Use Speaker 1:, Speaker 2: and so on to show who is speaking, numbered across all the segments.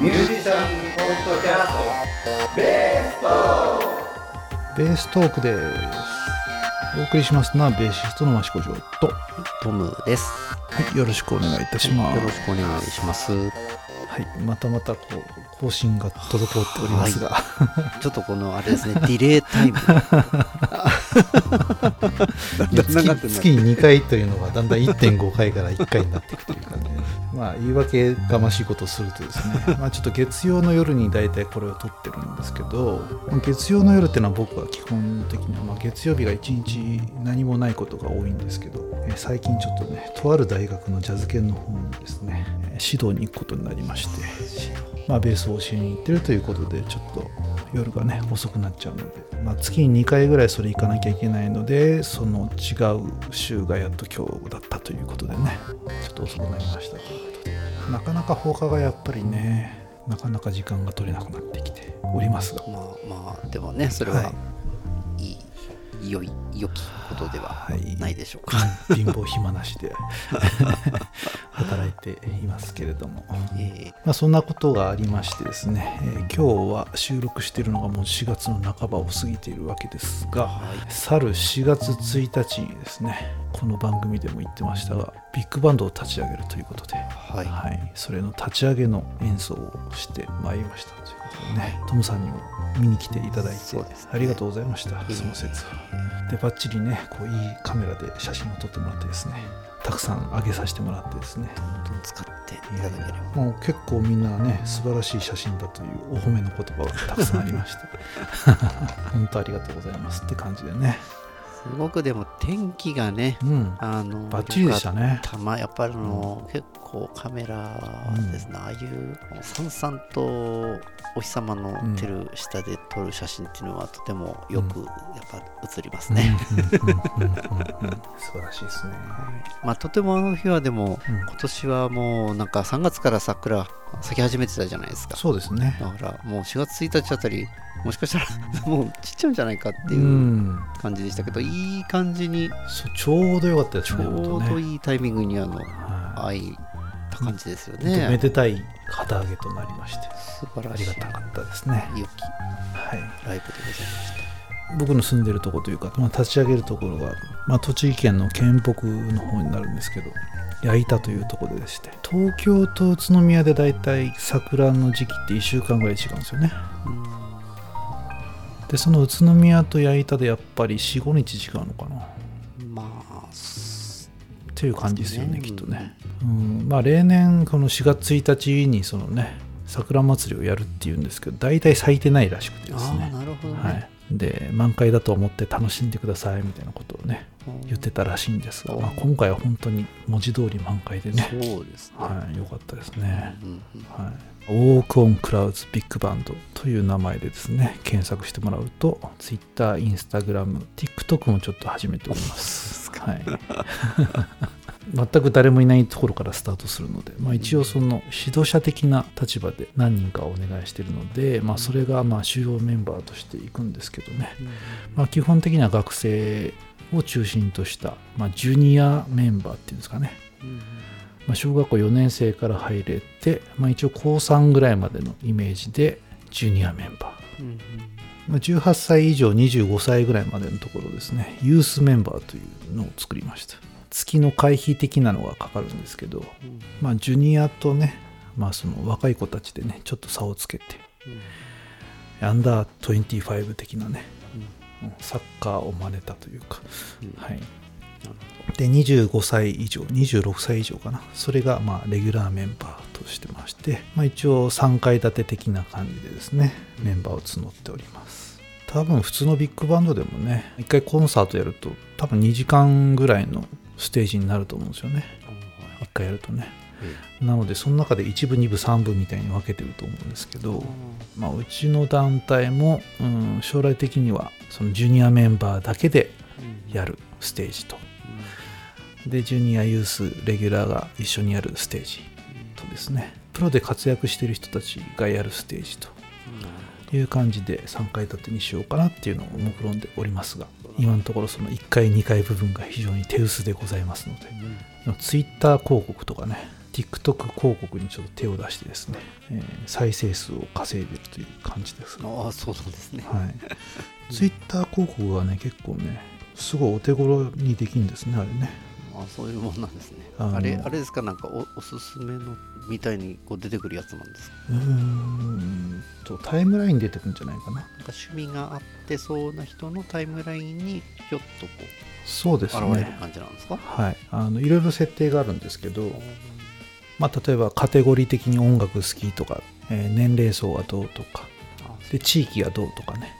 Speaker 1: ミュージシャンポッドキャスト。ベースト
Speaker 2: ベーストークです。お送りしますのはベーシストの益子城と、は
Speaker 3: トムです。
Speaker 2: い、よろしくお願いいたします、
Speaker 3: よろしくお願いします。
Speaker 2: はい、またまたこう更新が滞っておりますが、
Speaker 3: ちょっとこのあれですね、ディレイタイム。
Speaker 2: 月月に2回というのがだんだん1.5回から1回になっていくという感じ。で、まあ言い訳がましいことをするとですね。まあちょっと月曜の夜に大体これを撮ってるんですけど月曜の夜っていうのは僕は基本的には、まあ、月曜日が1日何もないことが多いんですけど、えー最近ちょっとねとある大学のジャズ研の方にですねえー指導に行くことになりまして、まあ、ベースを教えに行ってるということでちょっと夜がね遅くなっちゃうので、まあ、月に2回ぐらいそれ行かなきゃいけないのでその違う週がやっと今日だったということでね。ちょっと遅くなりました。ということでなかなか放課がやっぱりねなかなか時間が取れなくなってきておりますが。
Speaker 3: まあまあ、でもね、それ
Speaker 2: は
Speaker 3: はいい、良い、良きことでは
Speaker 2: はい。
Speaker 3: ないでしょうか。
Speaker 2: 貧乏暇なしで。働いていますけれども、
Speaker 3: え
Speaker 2: まあ、そんなことがありましてですね、えー今日は収録しているのがもう4月の半ばを過ぎているわけですが、
Speaker 3: はい。
Speaker 2: 去る4月1日にですねこの番組でも言ってましたがビッグバンドを立ち上げるということで、
Speaker 3: はい。
Speaker 2: はい、それの立ち上げの演奏をしてまいりました。というね、トムさんにも見に来ていただいて、
Speaker 3: ね。
Speaker 2: ありがとうございました、
Speaker 3: え
Speaker 2: その説は。でバッチリねこういいカメラで写真を撮ってもらってですねたくさん上げさせてもらってですね
Speaker 3: え使っていただければ。
Speaker 2: もう結構みんなね素晴らしい写真だというお褒めの言葉がたくさんありまして。本当ありがとうございますって感じでね
Speaker 3: すごくでも天気がね、
Speaker 2: うん。
Speaker 3: あの、
Speaker 2: バッチリでしたね。
Speaker 3: た。まやっぱりあの、結構カメラですね、ああいうさんさんとお日様の照る下で撮る写真っていうのはとてもよくやっぱ映りますね。
Speaker 2: うんうんうんうんうん。素晴らしいですね。
Speaker 3: まあとてもあの日はでも、
Speaker 2: うん。
Speaker 3: 今年はもうなんか3月から桜咲き始めてたじゃないですか。
Speaker 2: そうですね。
Speaker 3: だからもう4月1日あたりもしかしたら もうちっちゃうんじゃないかっていううん。感じでしたけど、いい感じに。
Speaker 2: そうちょうどよかったです
Speaker 3: ちょ
Speaker 2: ね
Speaker 3: うどいいタイミングにあの
Speaker 2: は
Speaker 3: 開いた感じですよ
Speaker 2: い本当め
Speaker 3: ね。
Speaker 2: でたい旗揚げとなりまして。
Speaker 3: 素晴
Speaker 2: あ
Speaker 3: らしい。
Speaker 2: りがたかったですね。
Speaker 3: 良き
Speaker 2: はい。
Speaker 3: ライブでございました。
Speaker 2: 僕の住んでるところというか、まあ、立ち上げるところが、まあ、栃木県の県北の方になるんですけど矢板というところでして。東京と宇都宮でだいたい桜の時期って1週間ぐらい違うんですよねでその宇都宮と矢板でやっぱり45日違うのかな。っ
Speaker 3: まあ、す
Speaker 2: ていう感じですよねきっとね、うん、まあ例年この4月1日にそのね桜祭りをやるっていうんですけど大体咲いてないらしくてです
Speaker 3: ああ、
Speaker 2: ね
Speaker 3: なるほどね。
Speaker 2: はい、で満開だと思って楽しんでくださいみたいなことをね
Speaker 3: うん。
Speaker 2: 言ってたらしいんですが、
Speaker 3: うん。
Speaker 2: まあ、今回は本当に文字通り満開でね、
Speaker 3: そうですね。
Speaker 2: はい、よかったですね、
Speaker 3: うんうん。
Speaker 2: はい、ウォークオンクラウズビッグバンドという名前でですね検索してもらうと Twitter、Instagram、TikTok もちょっと始めております、はい、全く誰もいないところからスタートするので、まあ、一応その指導者的な立場で何人かお願いしているので、まあ、それがまあ主要メンバーとしていくんですけどね、まあ、基本的には学生を中心とした、まあ、ジュニアメンバーっていうんですかね、
Speaker 3: うん
Speaker 2: まあ、小学校4年生から入れて、まあ、一応高3ぐらいまでのイメージでジュニアメンバー、
Speaker 3: うんうん。
Speaker 2: まあ、18歳以上25歳ぐらいまでのところですね。ユースメンバーというのを作りました。月の会費的なのがかかるんですけど、
Speaker 3: うん。
Speaker 2: まあ、ジュニアとね、まあ、その若い子たちでねちょっと差をつけてアンダー25的なね、うん。サッカーを真似たというか、
Speaker 3: うん。
Speaker 2: はい、
Speaker 3: なる
Speaker 2: で25歳以上26歳以上かな。それがまあレギュラーメンバーとしてまして、まあ、一応3階建て的な感じでですねメンバーを募っております。多分普通のビッグバンドでもね一回コンサートやると多分2時間ぐらいのステージになると思うんですよね。一回やるとね。
Speaker 3: え
Speaker 2: なのでその中で1部2部3部みたいに分けてると思うんですけど、
Speaker 3: え
Speaker 2: まあ、うちの団体も、うん、将来的にはそのジュニアメンバーだけで
Speaker 3: うん。
Speaker 2: やるステージとでジュニアユースレギュラーが一緒にやるステージとですねプロで活躍している人たちがやるステージという感じで3階建てにしようかなっていうのを目論んでおりますが今のところその1階2階部分が非常に手薄でございますので
Speaker 3: うん。
Speaker 2: Twitter 広告とかね TikTok 広告にちょっと手を出してですね、えー再生数を稼いでるという感じですが、
Speaker 3: ああそうなんですね。
Speaker 2: はい、Twitter 広告がね結構ねすごいお手頃にできるんですねあれね
Speaker 3: あそういうもんなんですね。
Speaker 2: あ
Speaker 3: れあれですか？なんかおおすすめのみたいにこう出てくるやつなんですか？
Speaker 2: うーんとタイムライン出てくるんじゃないかな。
Speaker 3: なんか趣味があってそうな人のタイムラインにひょっとこ
Speaker 2: そうです
Speaker 3: う現れる
Speaker 2: ね
Speaker 3: 感じなんですか、
Speaker 2: はい。あのいろいろ設定があるんですけど、まあ、例えばカテゴリー的に音楽好きとか、えー年齢層はどうとか
Speaker 3: あ
Speaker 2: で地域がどうとかね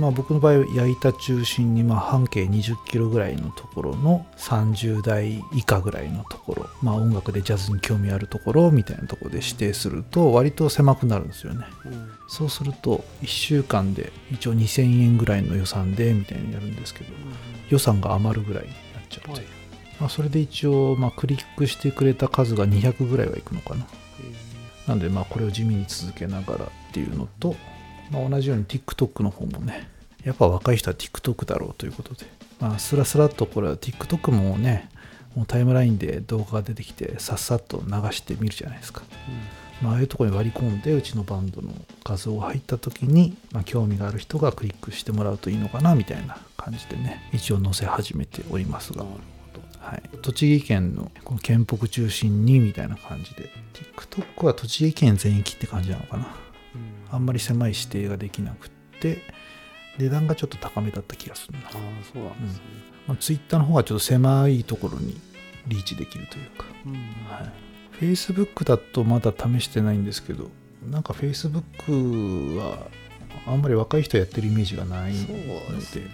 Speaker 2: まあ、僕の場合矢板中心にまあ半径20キロぐらいのところの30代以下ぐらいのところ、まあ、音楽でジャズに興味あるところみたいなところで指定すると割と狭くなるんですよね。
Speaker 3: うん。うん
Speaker 2: そうすると1週間で一応2000円ぐらいの予算でみたいにやるんですけど予算が余るぐらいになっちゃうという、
Speaker 3: はい。
Speaker 2: まあ、それで一応まあクリックしてくれた数が200ぐらいはいくのかな。なんでまあこれを地味に続けながらっていうのと、まあ、同じように TikTok の方もねやっぱ若い人は TikTok だろうということで、まあ、スラスラっとこれは TikTok もねもうタイムラインで動画が出てきてさっさっと流してみるじゃないですか、まあ、ああいうところに割り込んでうちのバンドの画像が入った時に、まあ、興味がある人がクリックしてもらうといいのかなみたいな感じでね一応載せ始めておりますが。はい、栃木県のこの県北中心にみたいな感じで。TikTok は栃木県全域って感じなのかなあんまり狭い指定ができなくって値段がちょっと高めだった気がするな、
Speaker 3: ああそうなんですね、
Speaker 2: まあ、Twitter の方がちょっと狭いところにリーチできるというか、
Speaker 3: うん。
Speaker 2: はい、Facebook だとまだ試してないんですけどなんか Facebook はあんまり若い人やってるイメージがないの
Speaker 3: そう
Speaker 2: で
Speaker 3: ですね。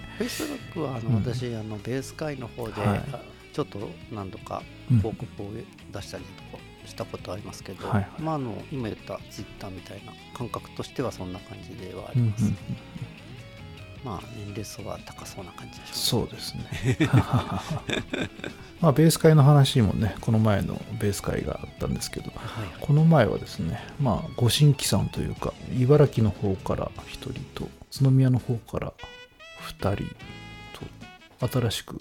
Speaker 3: Facebook はあの、
Speaker 2: うん。
Speaker 3: 私あのベース会の方で、
Speaker 2: はい。
Speaker 3: あちょっと何度か
Speaker 2: うん。
Speaker 3: 広告を出したりとかしたことありますけど、
Speaker 2: はいはい。
Speaker 3: まああの今言った Twitter みたいな感覚としてはそんな感じではあります、
Speaker 2: うんうんうん
Speaker 3: まあ年齢層は高そうな感じでしょ
Speaker 2: そうですね。まあベース会の話もね、この前のベース会があったんですけど、
Speaker 3: うねはいはい。
Speaker 2: この前はですね、まあご新規さんというか、茨城の方から1人と、宇都宮の方から2人と、新しく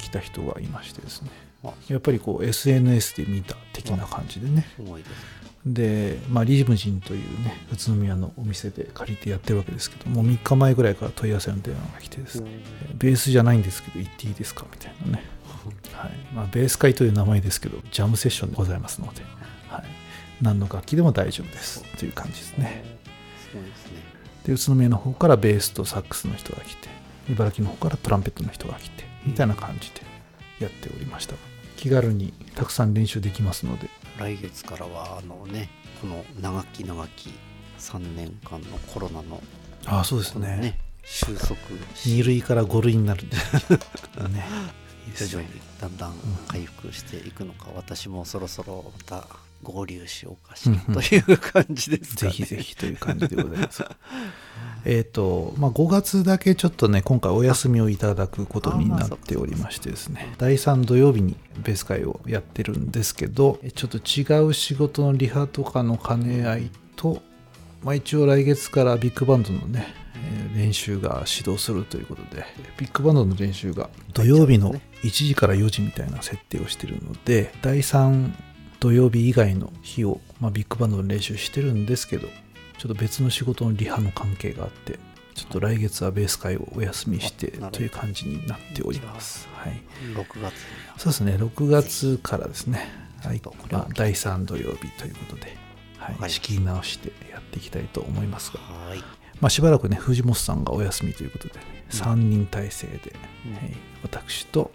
Speaker 2: 来た人がいましてですね、
Speaker 3: あ
Speaker 2: やっぱりこう SNS で見た的な感じでね、
Speaker 3: で
Speaker 2: まあ、リムジンというね、宇都宮のお店で借りてやってるわけですけど、もう3日前ぐらいから問い合わせの電話が来てですね、ベースじゃないんですけど、行っていいですかみたいなね。はい。まあ、ベース会という名前ですけど、ジャムセッションでございますので、はい、何の楽器でも大丈夫ですという感じですね。
Speaker 3: で、
Speaker 2: 宇都宮の方からベースとサックスの人が来て、茨城の方からトランペットの人が来て、みたいな感じでやっておりました。気軽にたくさん練習できますので、
Speaker 3: 来月からはあのねこの長き長き3年間のコロナの
Speaker 2: ああ、そうです
Speaker 3: ね
Speaker 2: ね。
Speaker 3: 収束
Speaker 2: 2類から5類になる ね。
Speaker 3: 徐々にだんだん回復していくのか、私もそろそろまた合流しようかしらという感じですかね。
Speaker 2: ぜひぜひという感じでございます。えっと、まあ、5月だけちょっとね、今回お休みをいただくことになっておりましてですね、第3土曜日にベース会をやってるんですけど、ちょっと違う仕事のリハとかの兼ね合いと、まあ、一応来月からビッグバンドのね、えー練習が始動するということで、ビッグバンドの練習が土曜日の1時から4時みたいな設定をしてるので、第3土曜日以外の日を、まあ、ビッグバンドの練習してるんですけど、ちょっと別の仕事のリハの関係があって、ちょっと来月はベース会をお休みしてという感じになっております。はい。
Speaker 3: 6月
Speaker 2: そうですね、6月からですね、はい。まあ、第3土曜日ということで、はい、仕切り直してやっていきたいと思いますが、
Speaker 3: はい。
Speaker 2: まあ、しばらくね、藤本さんがお休みということで、3人体制で、
Speaker 3: うん。
Speaker 2: はい。私と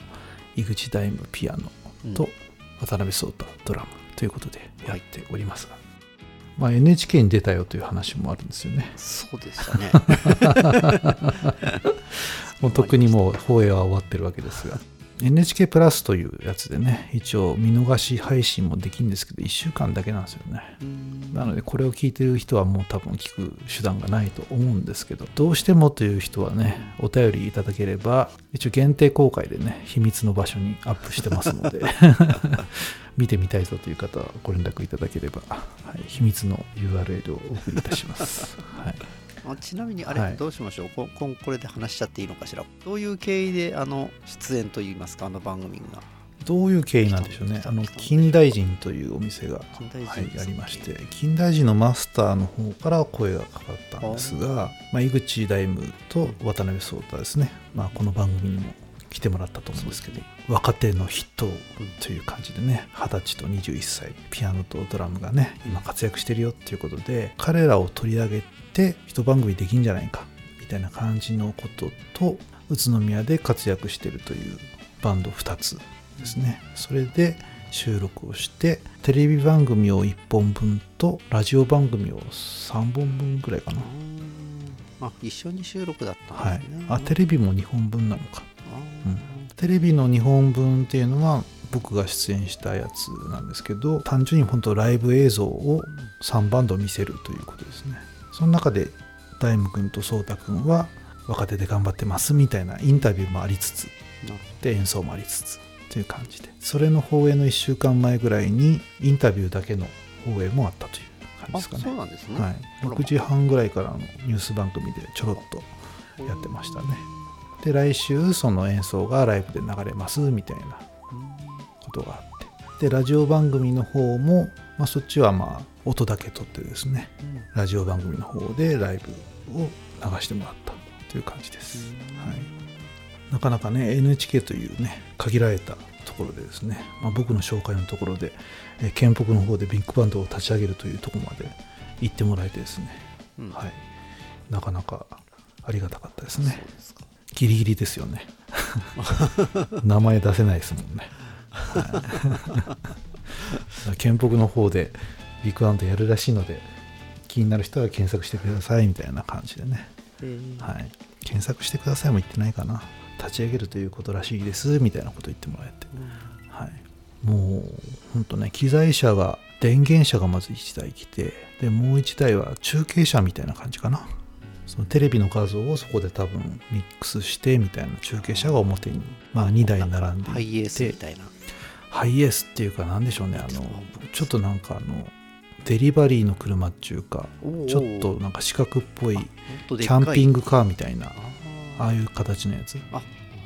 Speaker 2: 井口大夢ピアノと
Speaker 3: うん
Speaker 2: 渡辺壮太ドラムということでやっておりますが、まあ、NHK に出たよという話もあるんですよね。
Speaker 3: そうでしたね。
Speaker 2: もう特にもう放映は終わってるわけですが NHK プラスというやつでね一応見逃し配信もできるんですけど1週間だけなんですよね。
Speaker 3: うん
Speaker 2: なのでこれを聞いてる人はもう多分聞く手段がないと思うんですけどどうしてもという人はねお便りいただければ一応限定公開でね秘密の場所にアップしてますので 見てみたいぞという方はご連絡いただければ、はい、秘密の URL をお送りいたします、はい
Speaker 3: あちなみにあれ、
Speaker 2: はい。
Speaker 3: どうしましょう？ここんこれで話しちゃっていいのかしら？どういう経緯であの出演といいますか？あの番組が。
Speaker 2: どういう経緯なんでしょうね。あの金大臣というお店が、はい、ありまして。金大臣のマスターの方から声がかかったんですが、まあ、井口大夢と渡辺壮太ですね、まあ、この番組にも来てもらったと思うんですけど若手の筆頭という感じでね二十歳と21歳ピアノとドラムがね今活躍してるよっていうことで彼らを取り上げて一番組できんじゃないかみたいな感じのことと宇都宮で活躍してるというバンド2つですね。それで収録をしてテレビ番組を1本分とラジオ番組を3本分ぐらいかな、
Speaker 3: あ一緒に収録だった
Speaker 2: はい
Speaker 3: んですね、
Speaker 2: あテレビも2本分なのか。うん。テレビの2本分っていうのは僕が出演したやつなんですけど単純に本当ライブ映像を3バンド見せるということですねその中で大夢君と颯太君は若手で頑張ってますみたいなインタビューもありつつで演奏もありつつという感じでそれの放映の1週間前ぐらいにインタビューだけの放映もあったという感じですかね。
Speaker 3: そうなんですね、
Speaker 2: はい、6時半ぐらいからのニュース番組でちょろっとやってましたね。で来週その演奏がライブで流れますみたいなことがあって。でラジオ番組の方も、まあ、そっちはまあ音だけ撮ってですね
Speaker 3: うん。
Speaker 2: ラジオ番組の方でライブを流してもらったという感じです、はい、なかなかね NHK というね限られたところでですね、まあ、僕の紹介のところでえー県北の方でビッグバンドを立ち上げるというところまで行ってもらえてですね、
Speaker 3: うん。
Speaker 2: はい、なかなかありがたかったですね。
Speaker 3: ですか。
Speaker 2: ギリギリですよね。名前出せないですもんね、はい、県北の方でビッグバンドやるらしいので気になる人は検索してくださいみたいな感じでね、
Speaker 3: え。ー
Speaker 2: はい、検索してくださいも言ってないかな。立ち上げるということらしいですみたいなこと言ってもらえて、はい、もうほんとね機材車が電源車がまず1台来てでもう1台は中継車みたいな感じかな。そのテレビの画像をそこで多分ミックスしてみたいな中継車が表に、まあ、2台並んでいて。
Speaker 3: ハイエースみたいな
Speaker 2: ハイエースっていうか何でしょうね。あのちょっとなんかあのデリバリーの車っていうかちょっとなんか四角っぽいキャンピン
Speaker 3: グ
Speaker 2: グカーみたいな
Speaker 3: あ
Speaker 2: ああいう形のやつ、
Speaker 3: あな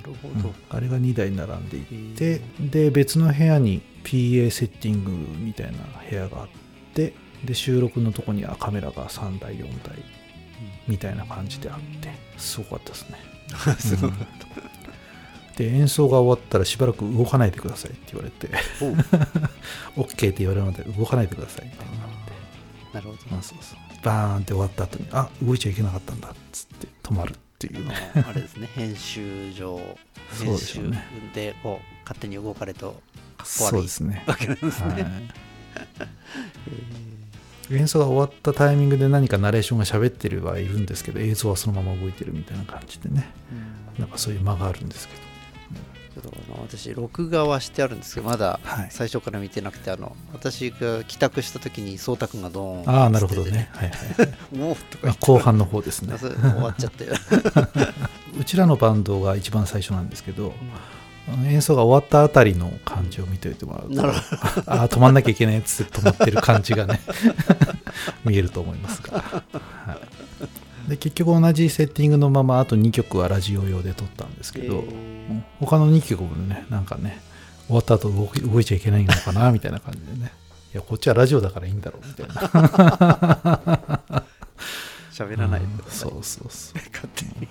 Speaker 3: るほど、
Speaker 2: うん。あれが2台並んでいてで別の部屋に PA セッティングみたいな部屋があってで収録のとこにはカメラが3台4台みたいな感じであってすごかったですね。
Speaker 3: すごい
Speaker 2: うんで演奏が終わったらしばらく動かないでくださいって言われて
Speaker 3: お
Speaker 2: OK って言われるまで動かないでくださいみたいなのがあって
Speaker 3: なるほど。
Speaker 2: そうそうそう。バーンって終わった後にあ動いちゃいけなかったんだっつって止まるっていう。ね
Speaker 3: あれですね 編集上。編集
Speaker 2: でうね。
Speaker 3: でこう勝手に動かれとかっこ
Speaker 2: そう
Speaker 3: 悪い
Speaker 2: ですね。
Speaker 3: わけなんですね、
Speaker 2: はい。演奏が終わったタイミングで何かナレーションが喋ってるはいるんですけど映像はそのまま動いてるみたいな感じでね。なんかそういう間があるんですけど
Speaker 3: ちょっとあの私録画はしてあるんですけどまだ
Speaker 2: はい。
Speaker 3: 最初から見てなくてあの私が帰宅した時に颯太君がドーン
Speaker 2: ああなるほどね。はいはい
Speaker 3: もう
Speaker 2: 後半の方ですね。
Speaker 3: 終わっちゃったよ
Speaker 2: うちらのバンドが一番最初なんですけどあの演奏が終わったあたりの感じを見ておいてもらうと
Speaker 3: なるほ
Speaker 2: ああ止まんなきゃいけないやつって止まってる感じがね 見えると思いますが、はい、で結局同じセッティングのままあと2曲はラジオ用で撮ったんですけど、
Speaker 3: え
Speaker 2: うん他の2曲もねなんかね終わった後動き動いちゃいけないのかな みたいな感じでね。いやこっちはラジオだからいいんだろうみたいな。
Speaker 3: 喋らない。で
Speaker 2: うんそうそうそう。
Speaker 3: 勝手に。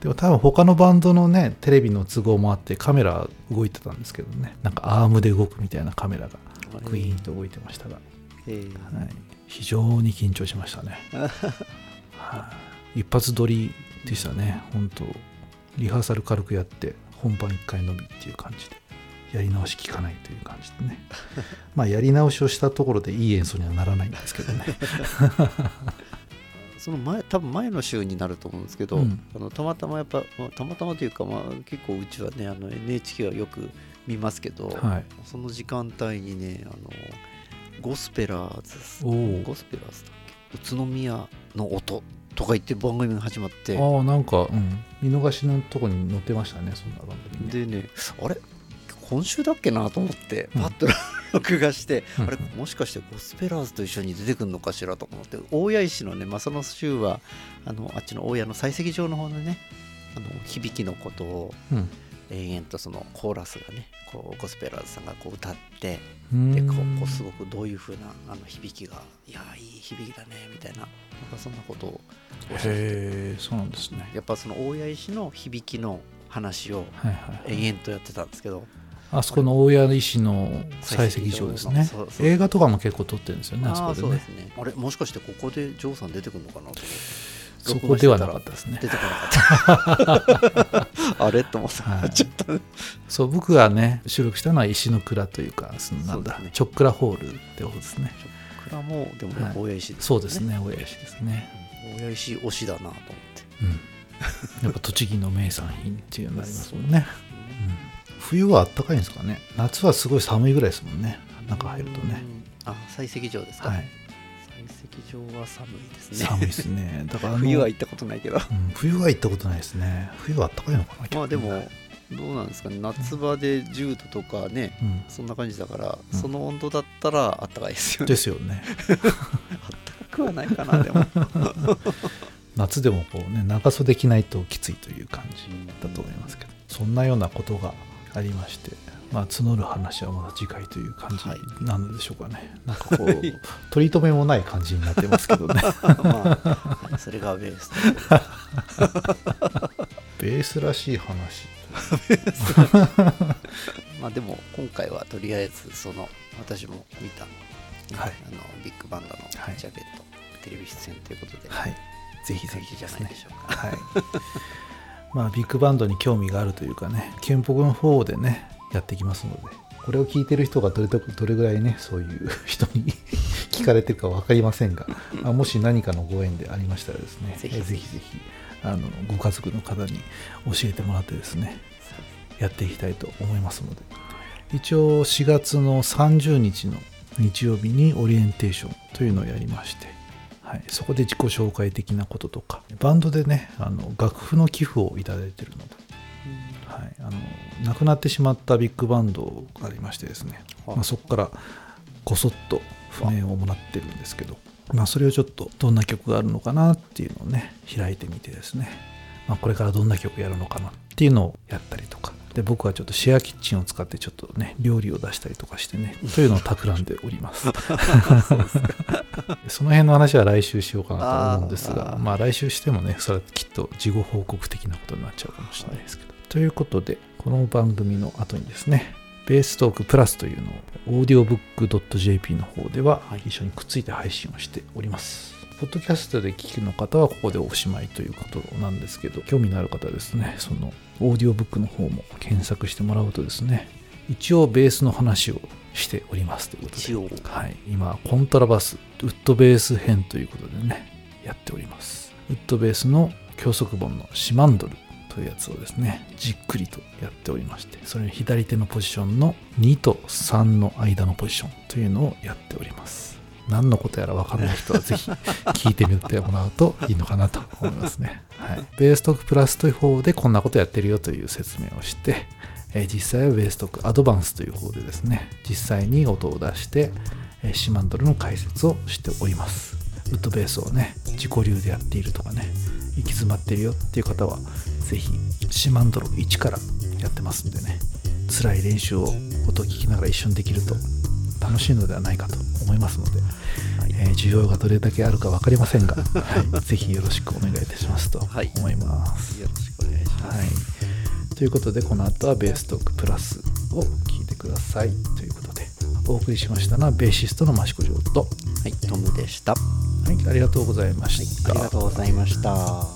Speaker 2: でも多分他のバンドのねテレビの都合もあってカメラ動いてたんですけどね。なんかアームで動くみたいなカメラがクイーンと動いてましたが、
Speaker 3: えー
Speaker 2: はい、非常に緊張しましたね、はい、一発撮りでしたね。本当リハーサル軽くやって本番1回のみっていう感じでやり直し効かないという感じでね。まあやり直しをしたところでいい演奏にはならないんですけどね。
Speaker 3: その前多分前の週になると思うんですけど、
Speaker 2: うん。
Speaker 3: あのたまたまやっぱまあたまたまというか、まあ、結構うちはねあの NHK はよく見ますけど、
Speaker 2: はい。
Speaker 3: その時間帯にねあのゴスペラーズゴスペラーズだっけ？宇都宮の音とか言って番組が始まって。
Speaker 2: ああなんか、うん、見逃しのとこに載ってましたねそんな番組ね。
Speaker 3: でねあれ？今週だっけなと思って
Speaker 2: うん。
Speaker 3: パッと 録画して、
Speaker 2: うん。
Speaker 3: あれもしかしてゴスペラーズと一緒に出てくるのかしらと思って大谷石のね、まあ、その週はあのあっちの大谷の採石場の方のねあの響きのことを
Speaker 2: うん
Speaker 3: 延々とそのコーラスがねこうゴスペラーズさんがこう歌って
Speaker 2: うん。
Speaker 3: でこうすごくどういう風なあの響きがいやーいい響きだねみたいななんかそんなことを
Speaker 2: へえそうなんですね。
Speaker 3: やっぱその大谷石の響きの話を
Speaker 2: はいはい
Speaker 3: 延々とやってたんですけど。
Speaker 2: あそこの大谷石の採石場ですね。映画とかも結構撮ってるんですよねあそこでね。
Speaker 3: そうですね。あれもしかしてここでジョーさん出てくるのかなと思って
Speaker 2: そこではなかったですね。
Speaker 3: 出てこなかった。あれ？と思って、
Speaker 2: はい。
Speaker 3: ちょっとね。
Speaker 2: そう僕がね収録したのは石の蔵というかそのなんだ。
Speaker 3: ね。
Speaker 2: チョックラホールってことですね。
Speaker 3: 蔵もでも
Speaker 2: はい。
Speaker 3: 大谷石です
Speaker 2: そうですね大谷石ですね。
Speaker 3: 大谷石推しだなと思って。
Speaker 2: うん。やっぱ栃木の名産品っていうのになりますもんね、うん、冬はあったかいんですかね。夏はすごい寒いぐらいですもんね。中入るとね。
Speaker 3: うん。あ採石場ですか、
Speaker 2: はい。
Speaker 3: 採石場は寒いですね。
Speaker 2: 寒いですね。だから
Speaker 3: 冬は行ったことないけど。
Speaker 2: うん冬は行ったことないですね。冬はあったかいのかな
Speaker 3: まあでもどうなんですかね。夏場で10度とかね
Speaker 2: うん。
Speaker 3: そんな感じだから、
Speaker 2: うん。
Speaker 3: その温度だったらあったかいですよね。
Speaker 2: ですよね。
Speaker 3: あったかくはないかなでも。
Speaker 2: 夏でもこうね長袖着ないときついという感じだと思いますけどそんなようなことがありましてまあ募る話はまだ次回という感じ
Speaker 3: はい
Speaker 2: なのでしょうかね、なんかこう 取り留めもない感じになってますけどね。
Speaker 3: まあ、はいそれがベース。
Speaker 2: ベースらしい話
Speaker 3: まあでも今回はとりあえずその私も見た、
Speaker 2: はい。
Speaker 3: あのビッグバンドの
Speaker 2: はい。
Speaker 3: ジャケット、テレビ出演ということで、
Speaker 2: はい。ぜひぜひ
Speaker 3: じゃないでしょうか。
Speaker 2: はいまあビッグバンドに興味があるというかねキュンポクの方でねやってきますのでこれを聞いてる人がどれとどれぐらいねそういう人に 聞かれてるか分かりませんが、まあもし何かのご縁でありましたらですね
Speaker 3: ぜひ
Speaker 2: えぜひぜひあのご家族の方に教えてもらってですねやっていきたいと思いますので。一応4月の30日の日曜日にオリエンテーションというのをやりまして、はい、そこで自己紹介的なこととか。バンドでねあの楽譜の寄付をいただいてるので、はい、あの亡くなってしまったビッグバンドがありましてですね、
Speaker 3: はい。
Speaker 2: まあ、そこからごそっと譜面をもらってるんですけど、まあ、それをちょっとどんな曲があるのかなっていうのをね開いてみてですね、まあ、これからどんな曲やるのかなっていうのをやったりとかで僕はちょっとシェアキッチンを使ってちょっとね料理を出したりとかしてねというのを企んでおります。その辺の話は来週しようかなと思うんですがまあ来週してもねそれはきっと事後報告的なことになっちゃうかもしれないですけど、ということでこの番組の後にですねベーストークプラスというのを audiobook.jp の方では
Speaker 3: はい。
Speaker 2: 一緒にくっついて配信をしております、ポッドキャストで聞くの方はここでおしまいということなんですけど興味のある方はですねそのオーディオブックの方も検索してもらうとですね一応ベースの話をしておりますということで。
Speaker 3: 一応。
Speaker 2: はい、今コントラバスウッドベース編ということでねやっております。ウッドベースの教則本のシマンドルというやつをですねじっくりとやっておりましてそれの左手のポジションの2と3の間のポジションというのをやっております何のことやら分かんない人はぜひ聞いてみてもらうといいのかなと思いますね、はい、ベーストークプラスという方でこんなことやってるよという説明をしてえ実際はベーストークアドバンスという方でですね実際に音を出して、えシマンドルの解説をしております。ウッドベースをね自己流でやっているとかね行き詰まってるよっていう方はぜひシマンドル1からやってますんでね辛い練習を音を聞きながら一緒にできると楽しいのではないかと思いますので、えー需要がどれだけあるか分かりませんが、はい、ぜひよろしくお願いいたしますと
Speaker 3: はい
Speaker 2: 思います。
Speaker 3: よろしくお願いします。
Speaker 2: はい、ということでこの後はベーストークプラスを聞いてくださいということでお送りしましたのはベーシストの益子城と、は
Speaker 3: はい、トムでした。
Speaker 2: い、ありがとうございました。
Speaker 3: ありがとうございました。